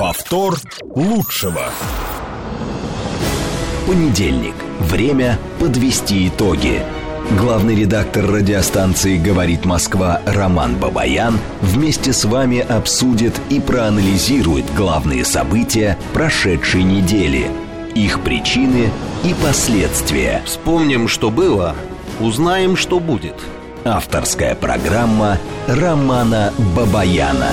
Повтор лучшего. Понедельник. Время подвести итоги. Главный редактор радиостанции «Говорит Москва» Роман Бабаян вместе с вами обсудит и проанализирует главные события прошедшей недели, их причины и последствия. Вспомним, что было, узнаем, что будет. Авторская программа Романа Бабаяна.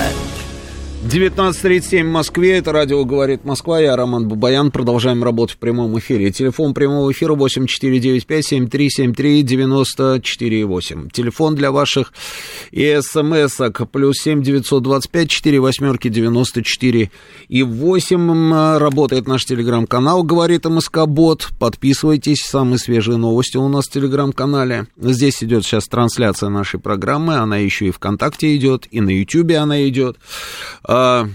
19.37 в Москве, это радио «Говорит Москва», я Роман Бабаян, продолжаем работать в прямом эфире. Телефон прямого эфира 8495-7373-94,8. Телефон для ваших и смс-ок плюс 7 925 4 восьмерки 94 и 8. Работает наш телеграм-канал «Говорит МСК Бот». Подписывайтесь, самые свежие новости у нас в телеграм-канале. Здесь идет сейчас трансляция нашей программы, она еще и ВКонтакте идет, и на Ютьюбе она идет. А,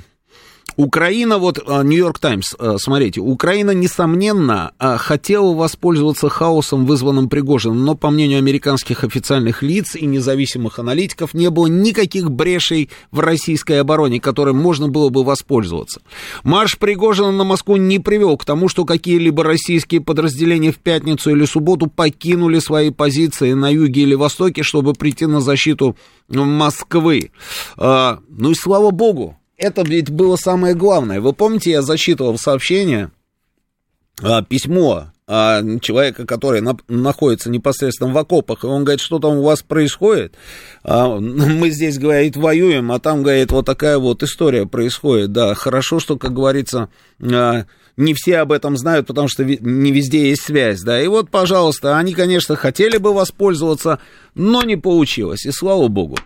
Украина, вот а, Нью-Йорк Таймс, а, смотрите, Украина, несомненно, хотела воспользоваться хаосом, вызванным Пригожиным, но, по мнению американских официальных лиц и независимых аналитиков, не было никаких брешей в российской обороне, которым можно было бы воспользоваться. Марш Пригожина на Москву не привел к тому, что какие-либо российские подразделения в пятницу или субботу покинули свои позиции на юге или востоке, чтобы прийти на защиту Москвы. Ну и слава богу, это ведь было самое главное. Вы помните, я зачитывал сообщение, а, письмо а, человека, который на, находится непосредственно в окопах, и он говорит, что там у вас происходит. А, мы здесь, говорит, воюем, а там, говорит, вот такая вот история происходит. Да, хорошо, что, как говорится, а, не все об этом знают, потому что не везде есть связь, да. И вот, пожалуйста, они, конечно, хотели бы воспользоваться, но не получилось, и слава богу.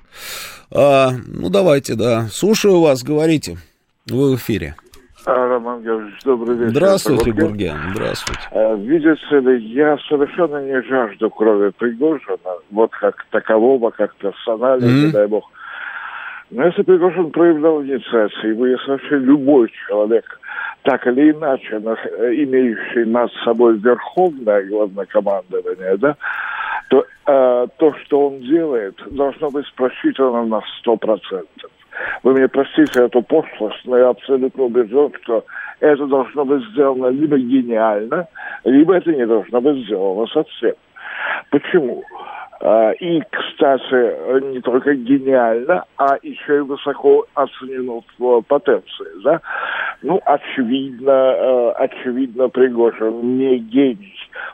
А, ну, давайте, да. Слушаю вас, говорите. Вы в эфире. А, Роман Георгиевич, добрый вечер. Здравствуйте, Гурген, здравствуйте. А, видите ли, я совершенно не жажду крови Пригожина, вот как такового, как персонально, mm-hmm. не дай бог. Но если Пригожин проявлял инициацию, если вообще любой человек, так или иначе, имеющий над собой верховное главнокомандование, да, то э, то, что он делает, должно быть просчитано на сто процентов. Вы мне простите эту пошлость, но я абсолютно убежден, что это должно быть сделано либо гениально, либо это не должно быть сделано совсем. Почему? А, и, кстати, не только гениально, а еще и высоко оценено в потенции. Да? Ну, очевидно, э, очевидно, Пригожин не гений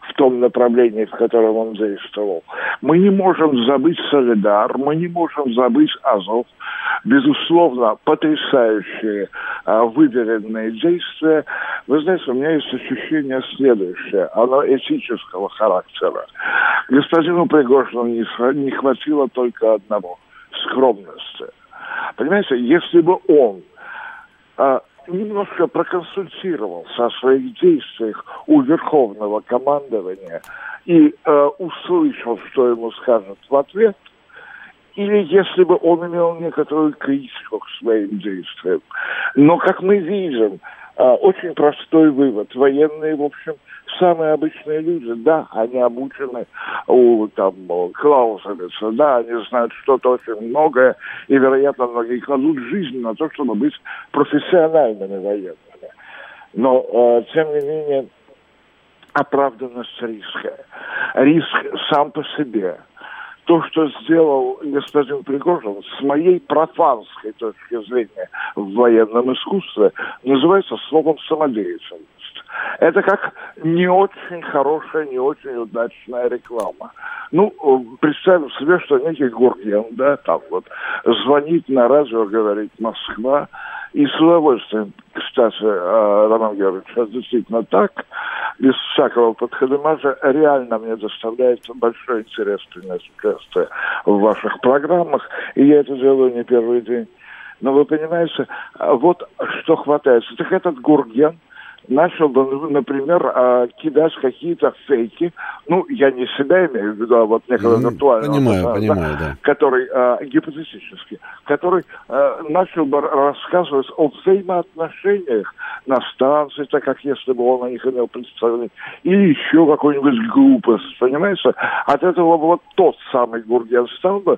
в том направлении, в котором он действовал. Мы не можем забыть Солидар, мы не можем забыть Азов. Безусловно, потрясающие а, выверенные действия. Вы знаете, у меня есть ощущение следующее, оно этического характера. Господину Пригожину не, хватило только одного – скромности. Понимаете, если бы он а, немножко проконсультировался о своих действиях у Верховного командования и э, услышал, что ему скажут в ответ, или если бы он имел некоторую критику к своим действиям. Но, как мы видим, э, очень простой вывод. Военные, в общем, самые обычные люди, да, они обучены у там Клаусовица, да, они знают что-то очень многое, и, вероятно, многие кладут жизнь на то, чтобы быть профессиональными военными. Но, э, тем не менее, оправданность риска. Риск сам по себе – то, что сделал господин Пригожин, с моей профанской точки зрения в военном искусстве, называется словом самодеятельность. Это как не очень хорошая, не очень удачная реклама. Ну, представим себе, что некий Гурген, да, там вот, звонит на радио, говорит Москва, и с удовольствием, кстати, э, Роман Георгиевич, это действительно так, без всякого подходомажа, реально мне доставляет большой интерес принять участие в ваших программах, и я это делаю не первый день. Но вы понимаете, вот что хватается. Так этот Гурген – начал, например, а, кидать какие-то фейки. Ну, я не себя имею в виду, а вот некого mm, виртуального. Понимаю, да, понимаю, да. Который а, гипотетически, который а, начал бы рассказывать о взаимоотношениях на станции, так как если бы он о них имел представление, или еще какую-нибудь глупость, понимаете? От этого вот тот самый Гурген стал бы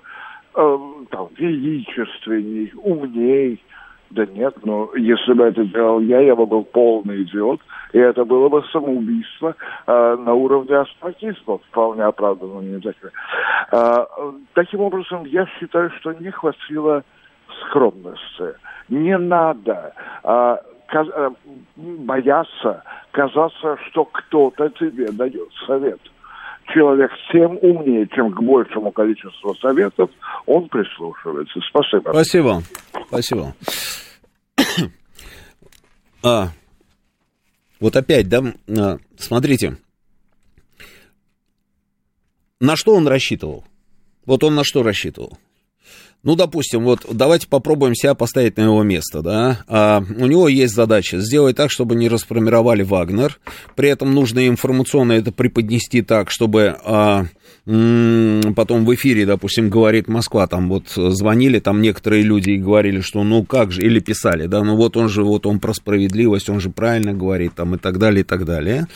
э, там, величественней, умней, Да нет, но если бы это делал я, я бы был полный идиот, и это было бы самоубийство э, на уровне астматизма, вполне оправданно. Не так. Э, таким образом, я считаю, что не хватило скромности. Не надо э, каз- э, бояться казаться, что кто-то тебе дает совет человек тем умнее, чем к большему количеству советов, он прислушивается. Спасибо. Спасибо. Спасибо. а, вот опять, да, а, смотрите, на что он рассчитывал? Вот он на что рассчитывал? Ну, допустим, вот давайте попробуем себя поставить на его место, да. А, у него есть задача сделать так, чтобы не расформировали Вагнер. При этом нужно информационно это преподнести так, чтобы а, потом в эфире, допустим, говорит Москва, там вот звонили, там некоторые люди и говорили, что ну как же, или писали, да, ну вот он же, вот он про справедливость, он же правильно говорит, там и так далее, и так далее.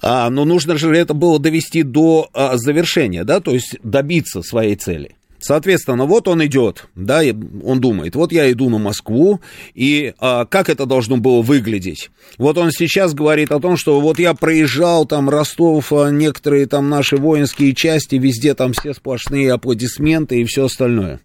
А, но нужно же это было довести до а, завершения, да, то есть добиться своей цели. Соответственно, вот он идет, да, он думает, вот я иду на Москву, и а, как это должно было выглядеть? Вот он сейчас говорит о том, что вот я проезжал там Ростов, а, некоторые там наши воинские части, везде там все сплошные аплодисменты и все остальное.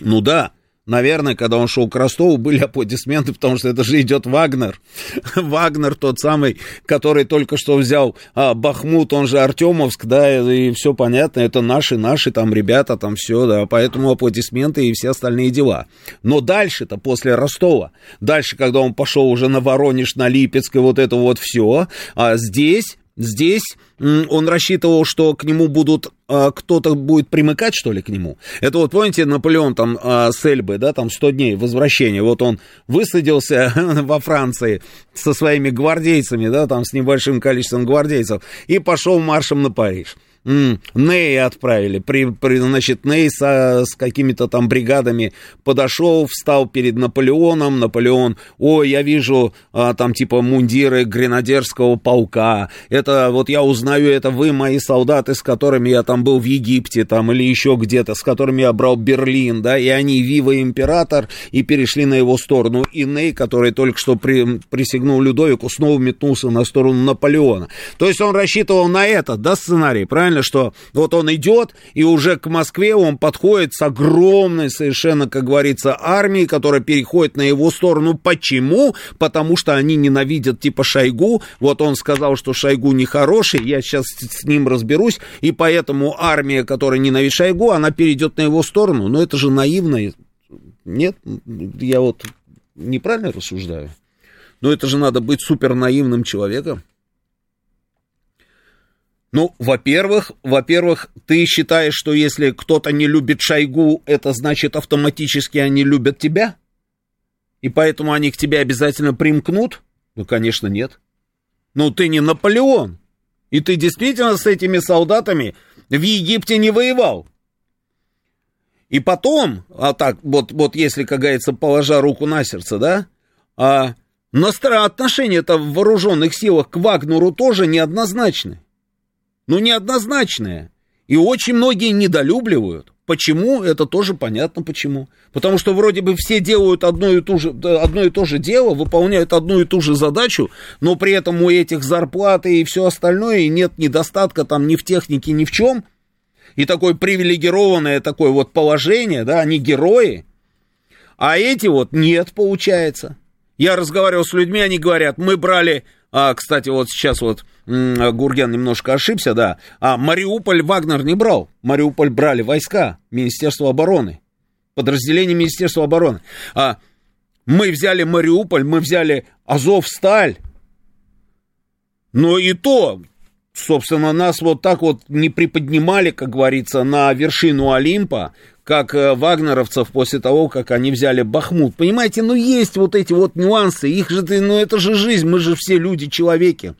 Ну да, Наверное, когда он шел к Ростову, были аплодисменты, потому что это же идет Вагнер. Вагнер тот самый, который только что взял а, Бахмут, он же Артемовск, да, и все понятно, это наши, наши там ребята, там все, да, поэтому аплодисменты и все остальные дела. Но дальше-то, после Ростова, дальше, когда он пошел уже на Воронеж, на Липецк и вот это вот все, а здесь Здесь он рассчитывал, что к нему будут а, кто-то будет примыкать, что ли, к нему. Это вот, помните, Наполеон там а, с Эльбы, да, там 100 дней возвращения. Вот он высадился во Франции со своими гвардейцами, да, там с небольшим количеством гвардейцев, и пошел маршем на Париж. Ней отправили. При, при, значит, Ней со, с какими-то там бригадами подошел, встал перед Наполеоном. Наполеон, ой, я вижу а, там типа мундиры гренадерского полка. Это вот я узнаю, это вы мои солдаты, с которыми я там был в Египте там или еще где-то, с которыми я брал Берлин, да, и они Вива Император и перешли на его сторону. И Ней, который только что при, присягнул Людовику, снова метнулся на сторону Наполеона. То есть он рассчитывал на это, да, сценарий, правильно? Нормально, что вот он идет, и уже к Москве он подходит с огромной совершенно, как говорится, армией, которая переходит на его сторону. Почему? Потому что они ненавидят типа Шойгу. Вот он сказал, что Шойгу нехороший, я сейчас с ним разберусь, и поэтому армия, которая ненавидит Шойгу, она перейдет на его сторону. Но это же наивно. Нет, я вот неправильно рассуждаю. Но это же надо быть супер наивным человеком. Ну, во-первых, во-первых, ты считаешь, что если кто-то не любит Шойгу, это значит автоматически они любят тебя? И поэтому они к тебе обязательно примкнут? Ну, конечно, нет. Ну, ты не Наполеон. И ты действительно с этими солдатами в Египте не воевал. И потом, а так, вот, вот если, как говорится, положа руку на сердце, да, а отношения-то в вооруженных силах к Вагнеру тоже неоднозначны но неоднозначное. И очень многие недолюбливают. Почему? Это тоже понятно почему. Потому что вроде бы все делают одно и, ту же, одно и то же дело, выполняют одну и ту же задачу, но при этом у этих зарплаты и все остальное, и нет недостатка там ни в технике, ни в чем. И такое привилегированное такое вот положение, да, они герои. А эти вот нет, получается. Я разговаривал с людьми, они говорят, мы брали а, кстати, вот сейчас вот Гурген немножко ошибся, да. А Мариуполь Вагнер не брал. Мариуполь брали войска Министерства обороны. Подразделение Министерства обороны. А мы взяли Мариуполь, мы взяли Азов-Сталь. Но и то, собственно, нас вот так вот не приподнимали, как говорится, на вершину Олимпа, как э, вагнеровцев после того, как они взяли Бахмут. Понимаете, ну есть вот эти вот нюансы, их же, ну это же жизнь, мы же все люди-человеки.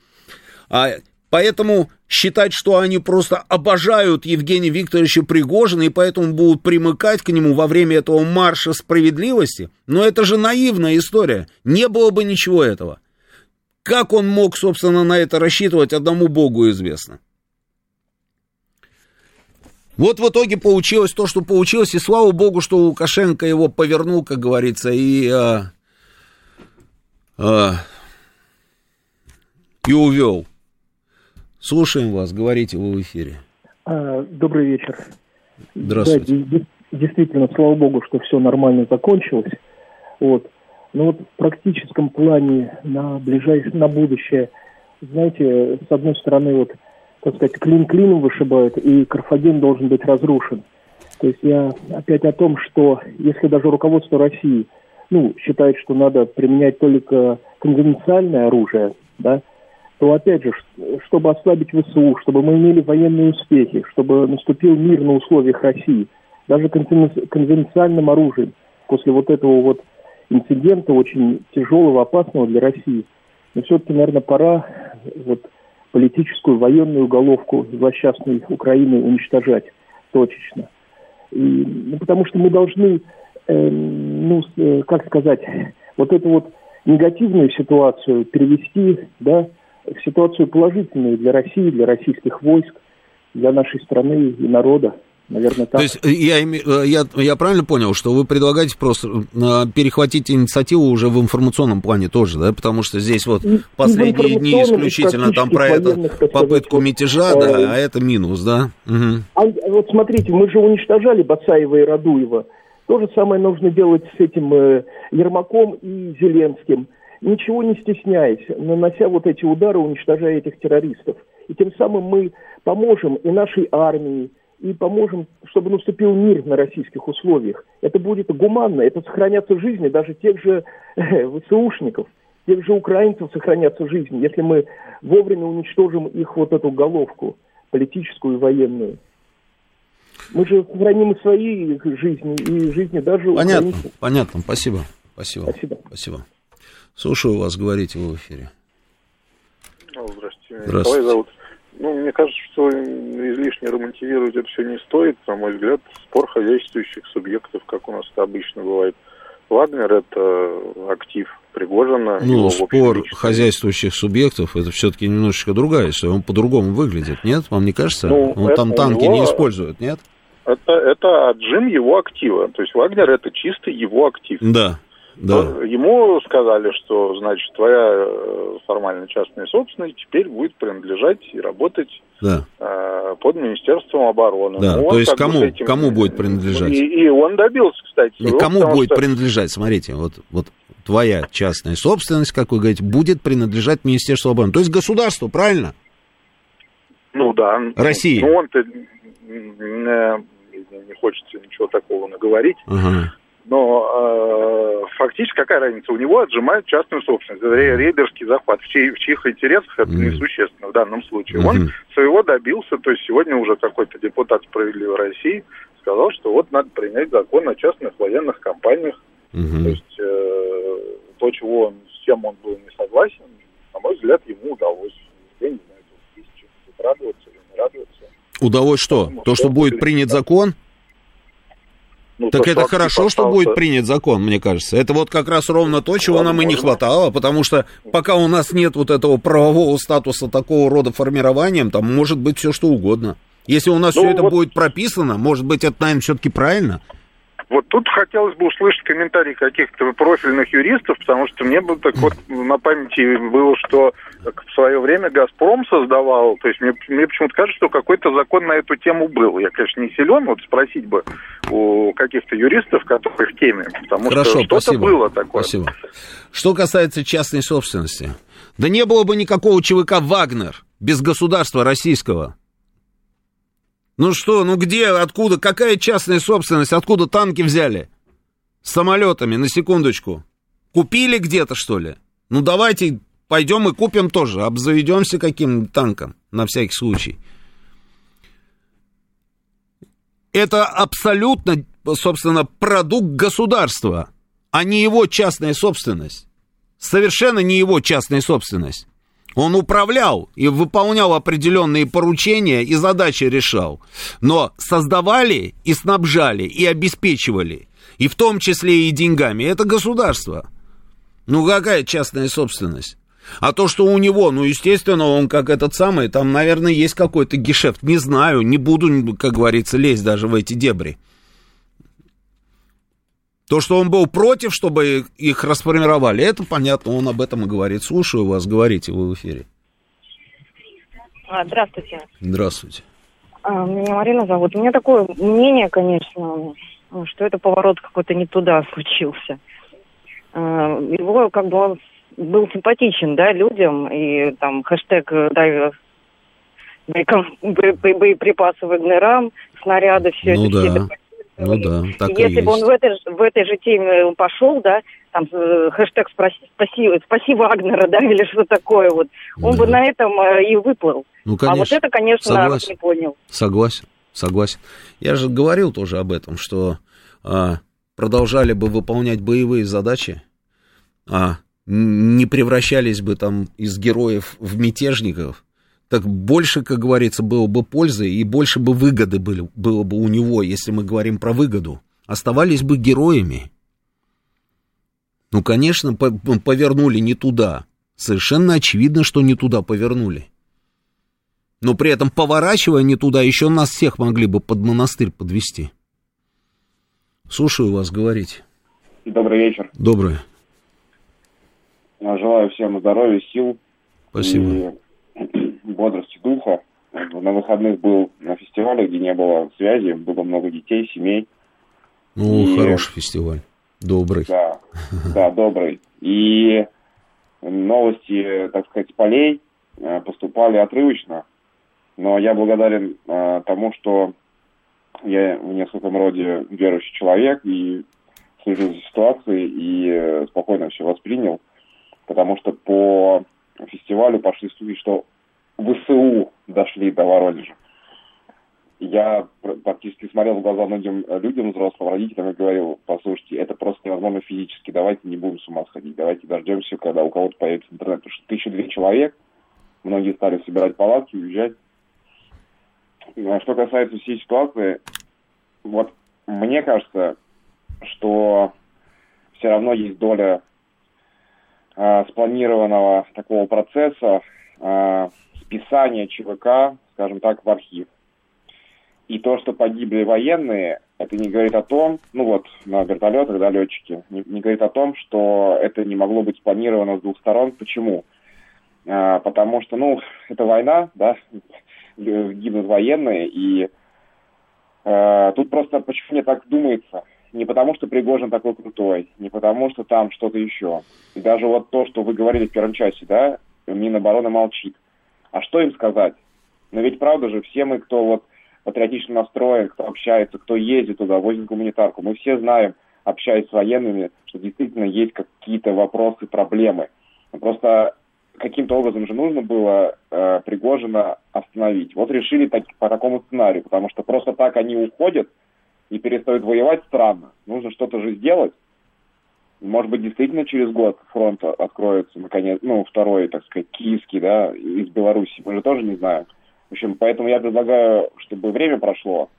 А, поэтому считать, что они просто обожают Евгения Викторовича Пригожина и поэтому будут примыкать к нему во время этого марша справедливости, ну это же наивная история. Не было бы ничего этого. Как он мог, собственно, на это рассчитывать, одному Богу известно. Вот в итоге получилось то, что получилось, и слава богу, что Лукашенко его повернул, как говорится, и, а, а, и увел. Слушаем вас, говорите вы в эфире. А, добрый вечер. Здравствуйте. Да, действительно, слава богу, что все нормально закончилось. Вот. Но вот в практическом плане на ближайшее, на будущее, знаете, с одной стороны, вот так сказать, клин клином вышибают, и Карфаген должен быть разрушен. То есть я опять о том, что если даже руководство России ну, считает, что надо применять только конвенциальное оружие, да, то опять же, чтобы ослабить ВСУ, чтобы мы имели военные успехи, чтобы наступил мир на условиях России, даже конвенциальным оружием, после вот этого вот инцидента, очень тяжелого, опасного для России, но все-таки, наверное, пора вот политическую военную уголовку злосчастной Украины уничтожать точечно. И, ну, потому что мы должны, э, ну, э, как сказать, вот эту вот негативную ситуацию перевести, да, в ситуацию положительную для России, для российских войск, для нашей страны и народа. Наверное, так. То есть э, я, э, я, я правильно понял, что вы предлагаете просто э, перехватить инициативу уже в информационном плане тоже, да? Потому что здесь вот и, последние и дни исключительно там про это попытку мятежа, э, да, а это минус, да? Угу. А, вот смотрите, мы же уничтожали Бацаева и Радуева. То же самое нужно делать с этим э, Ермаком и Зеленским. Ничего не стесняясь, нанося вот эти удары, уничтожая этих террористов. И тем самым мы поможем и нашей армии, и поможем, чтобы наступил мир на российских условиях. Это будет гуманно, это сохранятся жизни даже тех же э, ВСУшников, тех же украинцев сохранятся жизни, если мы вовремя уничтожим их вот эту головку политическую и военную. Мы же сохраним и свои жизни, и жизни даже Понятно, украинцев. понятно, спасибо. Спасибо. Спасибо. Спасибо. Слушаю вас, говорите в эфире. Здравствуйте. Здравствуйте. Николай зовут. Ну, мне кажется, что излишне романтизировать это все не стоит. На мой взгляд, спор хозяйствующих субъектов, как у нас это обычно бывает. Вагнер – это актив Пригожина. Ну, спор хозяйствующих субъектов – это все-таки немножечко другая история. Он по-другому выглядит, нет? Вам не кажется? Ну, Он там танки него... не использует, нет? Это, это отжим его актива. То есть Вагнер – это чисто его актив. Да. Да. Ему сказали, что, значит, твоя э, формально частная собственность теперь будет принадлежать и работать да. э, под Министерством обороны. Да, ну, то есть кому, этим... кому будет принадлежать? И, и он добился, кстати. И кому будет что... принадлежать? Смотрите, вот, вот твоя частная собственность, как вы говорите, будет принадлежать Министерству обороны. То есть государству, правильно? Ну да. России. Ну он-то не хочется ничего такого наговорить. Ага. Но э, фактически какая разница? У него отжимают частную собственность. Это рейдерский захват. В, чьи, в чьих интересах это несущественно в данном случае. Mm-hmm. Он своего добился. То есть сегодня уже какой-то депутат справедливой России сказал, что вот надо принять закон о частных военных компаниях. Mm-hmm. То есть э, то, чего он, с чем он был не согласен, на мой взгляд, ему удалось. Я не знаю, тут радоваться или не радоваться. Удалось что? Потому, то, что, что будет принят закон? Ну, так это хорошо, что будет принят закон, мне кажется. Это вот как раз ровно то, чего нам и не хватало, потому что пока у нас нет вот этого правового статуса такого рода формированием, там может быть все что угодно. Если у нас ну, все это вот... будет прописано, может быть, это, наверное, все-таки правильно. Вот тут хотелось бы услышать комментарии каких-то профильных юристов, потому что мне бы так вот на памяти было, что в свое время «Газпром» создавал, то есть мне, мне почему-то кажется, что какой-то закон на эту тему был. Я, конечно, не силен, вот спросить бы у каких-то юристов, которые в теме, потому Хорошо, что что-то было такое. Спасибо. Что касается частной собственности, да не было бы никакого ЧВК «Вагнер» без государства российского. Ну что, ну где, откуда, какая частная собственность, откуда танки взяли? С самолетами, на секундочку. Купили где-то, что ли? Ну давайте пойдем и купим тоже, обзаведемся каким-нибудь танком, на всякий случай. Это абсолютно, собственно, продукт государства, а не его частная собственность. Совершенно не его частная собственность. Он управлял и выполнял определенные поручения и задачи решал. Но создавали и снабжали, и обеспечивали, и в том числе и деньгами, это государство. Ну какая частная собственность? А то, что у него, ну, естественно, он как этот самый, там, наверное, есть какой-то гешефт. Не знаю, не буду, как говорится, лезть даже в эти дебри. То, что он был против, чтобы их расформировали, это понятно, он об этом и говорит. Слушаю вас, говорите вы в эфире. А, здравствуйте. Здравствуйте. А, меня Марина зовут. У меня такое мнение, конечно, что это поворот какой-то не туда случился. А, его как бы он был симпатичен, да, людям, и там хэштег дай, боеприпасы Вагнерам, снаряды, все ну это. Да. Все ну да, так и Если и бы он в этой, в этой же теме пошел, да, там э, хэштег спаси, спаси Вагнера, да, или что такое вот, он да. бы на этом э, и выплыл. Ну, конечно. А вот это, конечно, согласен. не понял. Согласен, согласен. Я же говорил тоже об этом, что а, продолжали бы выполнять боевые задачи, а не превращались бы там из героев в мятежников, так больше, как говорится, было бы пользы и больше бы выгоды были, было бы у него, если мы говорим про выгоду. Оставались бы героями. Ну, конечно, ну, повернули не туда. Совершенно очевидно, что не туда повернули. Но при этом, поворачивая не туда, еще нас всех могли бы под монастырь подвести. Слушаю вас, говорить. Добрый вечер. Добрый. Желаю всем здоровья, сил. Спасибо. И бодрости духа. На выходных был на фестивале, где не было связи, было много детей, семей. Ну, и... хороший фестиваль. Добрый. Да, да, добрый. И новости, так сказать, полей э, поступали отрывочно. Но я благодарен э, тому, что я в нескольком роде верующий человек и слежу за ситуацией и э, спокойно все воспринял потому что по фестивалю пошли слухи, что ВСУ дошли до Воронежа. Я практически смотрел в глаза многим людям, взрослым родителям, и говорил, послушайте, это просто невозможно физически, давайте не будем с ума сходить, давайте дождемся, когда у кого-то появится интернет. Потому что тысяча две человек, многие стали собирать палатки, уезжать. А что касается всей ситуации, вот мне кажется, что все равно есть доля э, спланированного такого процесса э, списания ЧВК, скажем так, в архив. И то, что погибли военные, это не говорит о том, ну вот на вертолетах, да, летчики, не, не говорит о том, что это не могло быть спланировано с двух сторон. Почему? А, потому что, ну, это война, да, гибнут военные, и а, тут просто почему мне так думается, не потому, что Пригожин такой крутой, не потому, что там что-то еще. И даже вот то, что вы говорили в первом часе, да, Минобороны молчит. А что им сказать? Но ведь правда же, все мы, кто вот патриотично настроен, кто общается, кто ездит туда, возит гуманитарку, мы все знаем, общаясь с военными, что действительно есть какие-то вопросы, проблемы. Просто каким-то образом же нужно было э, Пригожина остановить. Вот решили так, по такому сценарию, потому что просто так они уходят, и перестают воевать, странно. Нужно что-то же сделать. Может быть, действительно через год фронт откроется, наконец, ну, второй, так сказать, киевский, да, из Беларуси. Мы же тоже не знаем. В общем, поэтому я предлагаю, чтобы время прошло,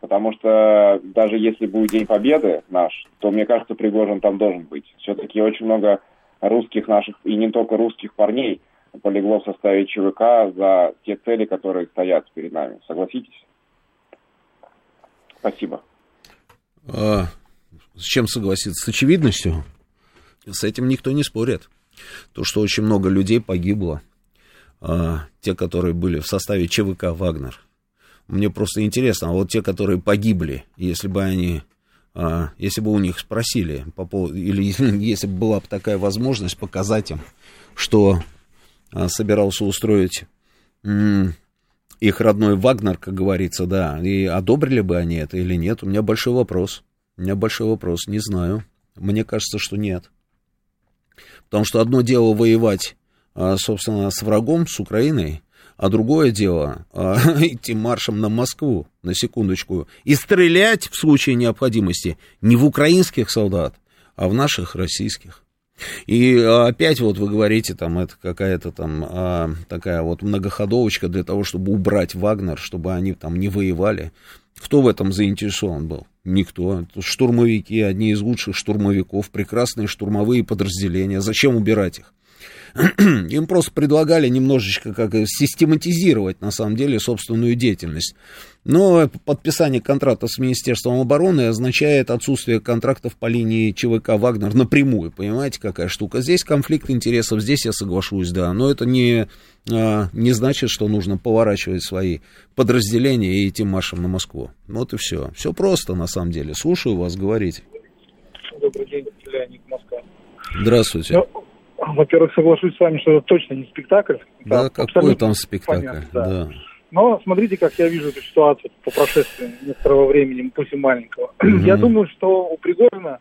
потому что даже если будет День Победы наш, то, мне кажется, Пригожин там должен быть. Все-таки очень много русских наших, и не только русских парней, полегло в составе ЧВК за те цели, которые стоят перед нами. Согласитесь? Спасибо. А, с чем согласиться? С очевидностью? С этим никто не спорит. То, что очень много людей погибло, а, те, которые были в составе ЧВК «Вагнер». Мне просто интересно, а вот те, которые погибли, если бы они, а, если бы у них спросили, по поводу, или если бы была бы такая возможность показать им, что а, собирался устроить их родной Вагнер, как говорится, да, и одобрили бы они это или нет, у меня большой вопрос. У меня большой вопрос, не знаю. Мне кажется, что нет. Потому что одно дело воевать, а, собственно, с врагом, с Украиной, а другое дело а, идти маршем на Москву, на секундочку, и стрелять в случае необходимости не в украинских солдат, а в наших российских. И опять вот вы говорите, там, это какая-то там а, такая вот многоходовочка для того, чтобы убрать Вагнер, чтобы они там не воевали. Кто в этом заинтересован был? Никто. Штурмовики, одни из лучших штурмовиков, прекрасные штурмовые подразделения. Зачем убирать их? Им просто предлагали немножечко как систематизировать, на самом деле, собственную деятельность. Но подписание контракта с Министерством обороны означает отсутствие контрактов по линии ЧВК «Вагнер» напрямую. Понимаете, какая штука? Здесь конфликт интересов, здесь я соглашусь, да. Но это не, а, не значит, что нужно поворачивать свои подразделения и идти маршем на Москву. Вот и все. Все просто, на самом деле. Слушаю вас, говорите. Добрый день, Леонид Москва. Здравствуйте. Ну, во-первых, соглашусь с вами, что это точно не спектакль. Да, какой там спектакль, понятно, да. да. Но смотрите, как я вижу эту ситуацию по прошествии некоторого времени, пусть и маленького. Mm-hmm. Я думаю, что у Пригожина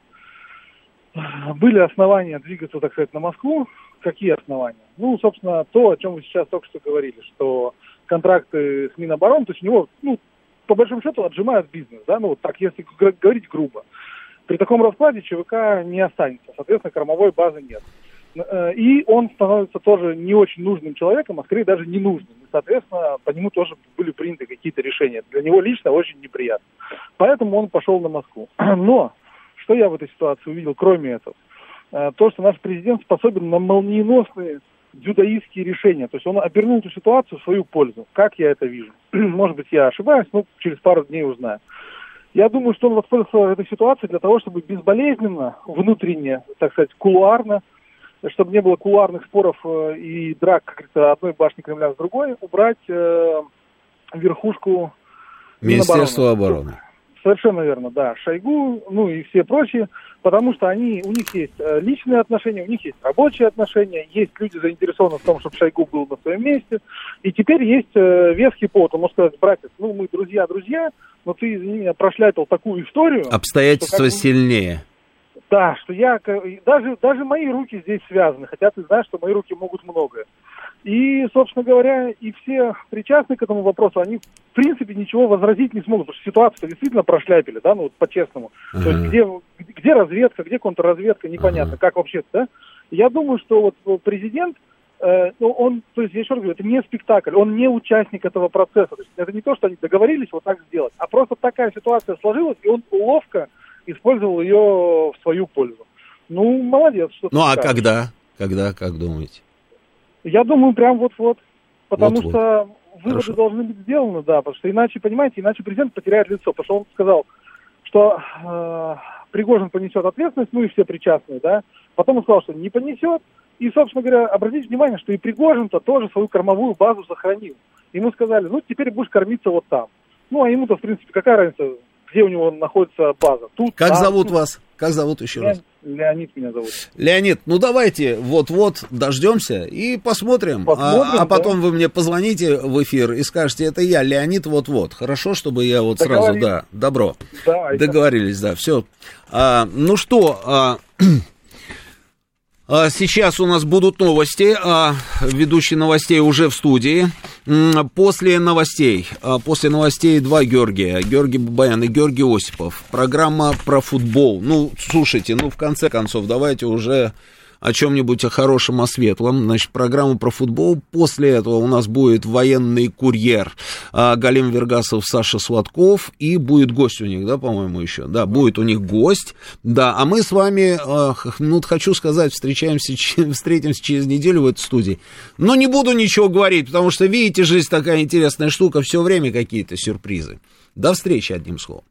были основания двигаться, так сказать, на Москву. Какие основания? Ну, собственно, то, о чем вы сейчас только что говорили, что контракты с Минобороны, то есть у него, ну, по большому счету, отжимают бизнес, да, ну, вот так, если говорить грубо. При таком раскладе ЧВК не останется, соответственно, кормовой базы нет. Э, и он становится тоже не очень нужным человеком, а скорее даже ненужным. И, соответственно, по нему тоже были приняты какие-то решения. Для него лично очень неприятно. Поэтому он пошел на Москву. Но, что я в этой ситуации увидел, кроме этого? Э, то, что наш президент способен на молниеносные дзюдоистские решения. То есть он обернул эту ситуацию в свою пользу. Как я это вижу? Может быть, я ошибаюсь, но через пару дней узнаю. Я думаю, что он воспользовался этой ситуацией для того, чтобы безболезненно, внутренне, так сказать, кулуарно, чтобы не было кулуарных споров э, и драк, как говорится, одной башни Кремля с другой, убрать э, верхушку Министерства обороны. Совершенно верно, да. Шойгу, ну и все прочие, потому что они, у них есть э, личные отношения, у них есть рабочие отношения, есть люди заинтересованы в том, чтобы Шойгу был на своем месте. И теперь есть э, веский повод. Он может сказать, братец, ну мы друзья-друзья, но ты, извини меня, прошляпил такую историю. Обстоятельства что, сильнее. Да, что я, даже, даже мои руки здесь связаны, хотя ты знаешь, что мои руки могут многое. И, собственно говоря, и все причастные к этому вопросу, они, в принципе, ничего возразить не смогут, потому что ситуацию действительно прошляпили, да, ну вот по-честному. Uh-huh. То есть где, где разведка, где контрразведка, непонятно, uh-huh. как вообще, да. Я думаю, что вот президент, э, ну, он, то есть, я еще раз говорю, это не спектакль, он не участник этого процесса. То есть это не то, что они договорились вот так сделать, а просто такая ситуация сложилась, и он ловко использовал ее в свою пользу. Ну, молодец. Что ну, а скажешь. когда? Когда, как думаете? Я думаю, прям вот-вот. Потому вот-вот. что выводы Хорошо. должны быть сделаны, да, потому что иначе, понимаете, иначе президент потеряет лицо. Потому что он сказал, что э, Пригожин понесет ответственность, ну и все причастные, да. Потом он сказал, что не понесет. И, собственно говоря, обратите внимание, что и Пригожин-то тоже свою кормовую базу сохранил. Ему сказали, ну, теперь будешь кормиться вот там. Ну, а ему-то, в принципе, какая разница, где у него находится база. Тут, как там, зовут вас? Как зовут еще Леон, раз? Леонид меня зовут. Леонид, ну давайте вот-вот дождемся и посмотрим. А, посмотрим а, а потом да. вы мне позвоните в эфир и скажете, это я, Леонид, вот-вот. Хорошо, чтобы я вот сразу, да, добро. Да, Договорились, да, все. А, ну что, А сейчас у нас будут новости. А ведущий новостей уже в студии. После новостей, а после новостей два Георгия. Георгий Бабаян и Георгий Осипов. Программа про футбол. Ну, слушайте, ну, в конце концов, давайте уже о чем-нибудь о хорошем, о светлом. Значит, программа про футбол. После этого у нас будет военный курьер а, Галим Вергасов, Саша Сладков. И будет гость у них, да, по-моему, еще. Да, будет у них гость. Да, а мы с вами, а, ну, хочу сказать, встречаемся, встретимся через неделю в этой студии. Но не буду ничего говорить, потому что, видите, жизнь такая интересная штука. Все время какие-то сюрпризы. До встречи, одним словом.